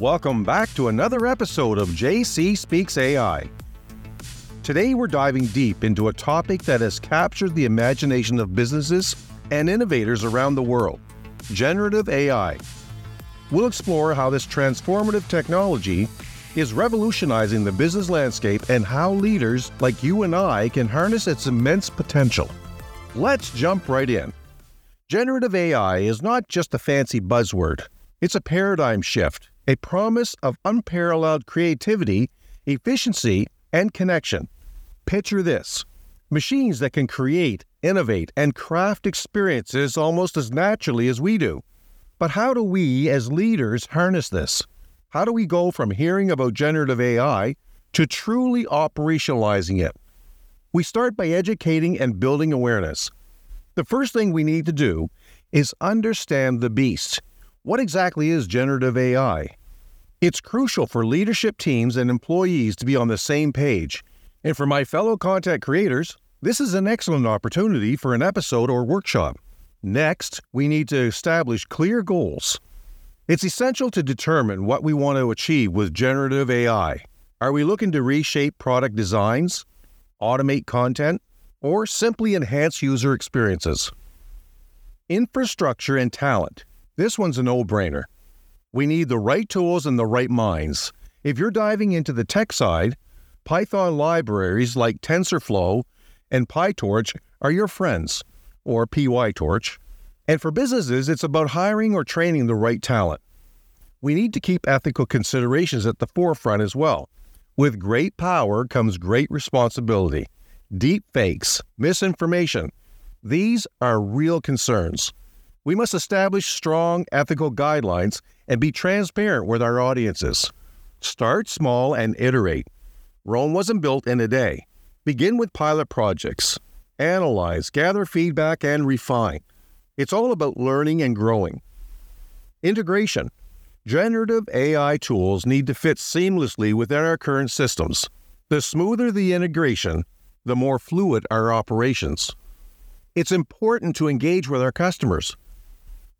Welcome back to another episode of JC Speaks AI. Today, we're diving deep into a topic that has captured the imagination of businesses and innovators around the world generative AI. We'll explore how this transformative technology is revolutionizing the business landscape and how leaders like you and I can harness its immense potential. Let's jump right in. Generative AI is not just a fancy buzzword, it's a paradigm shift, a promise of unparalleled creativity, efficiency, and connection. Picture this machines that can create, innovate, and craft experiences almost as naturally as we do. But how do we, as leaders, harness this? How do we go from hearing about generative AI to truly operationalizing it? We start by educating and building awareness. The first thing we need to do is understand the beast. What exactly is generative AI? It's crucial for leadership teams and employees to be on the same page. And for my fellow content creators, this is an excellent opportunity for an episode or workshop. Next, we need to establish clear goals. It's essential to determine what we want to achieve with generative AI. Are we looking to reshape product designs, automate content, or simply enhance user experiences? Infrastructure and talent. This one's a no brainer. We need the right tools and the right minds. If you're diving into the tech side, Python libraries like TensorFlow and PyTorch are your friends, or PyTorch. And for businesses, it's about hiring or training the right talent. We need to keep ethical considerations at the forefront as well. With great power comes great responsibility. Deep fakes, misinformation, these are real concerns. We must establish strong ethical guidelines and be transparent with our audiences. Start small and iterate. Rome wasn't built in a day. Begin with pilot projects. Analyze, gather feedback, and refine. It's all about learning and growing. Integration. Generative AI tools need to fit seamlessly within our current systems. The smoother the integration, the more fluid our operations. It's important to engage with our customers.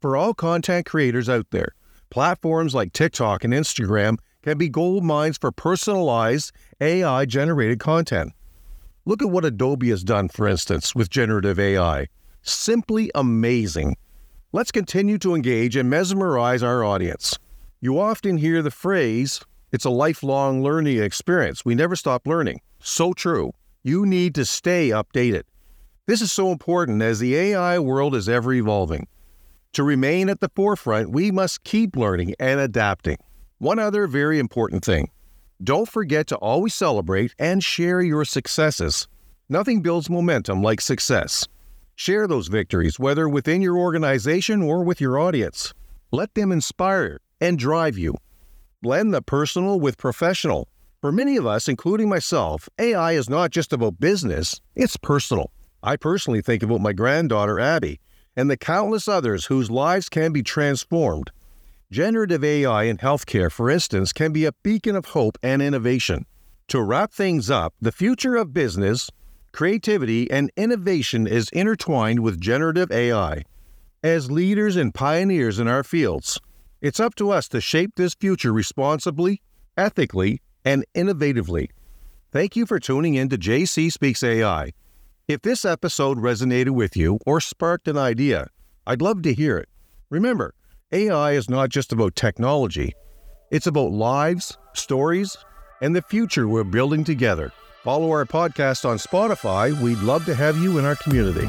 For all content creators out there, platforms like TikTok and Instagram can be gold mines for personalized AI generated content. Look at what Adobe has done, for instance, with generative AI. Simply amazing. Let's continue to engage and mesmerize our audience. You often hear the phrase, it's a lifelong learning experience. We never stop learning. So true. You need to stay updated. This is so important as the AI world is ever evolving. To remain at the forefront, we must keep learning and adapting. One other very important thing don't forget to always celebrate and share your successes. Nothing builds momentum like success. Share those victories, whether within your organization or with your audience. Let them inspire and drive you. Blend the personal with professional. For many of us, including myself, AI is not just about business, it's personal. I personally think about my granddaughter, Abby, and the countless others whose lives can be transformed. Generative AI in healthcare, for instance, can be a beacon of hope and innovation. To wrap things up, the future of business, creativity, and innovation is intertwined with generative AI. As leaders and pioneers in our fields, it's up to us to shape this future responsibly, ethically, and innovatively. Thank you for tuning in to JC Speaks AI. If this episode resonated with you or sparked an idea, I'd love to hear it. Remember, AI is not just about technology, it's about lives, stories, and the future we're building together. Follow our podcast on Spotify. We'd love to have you in our community.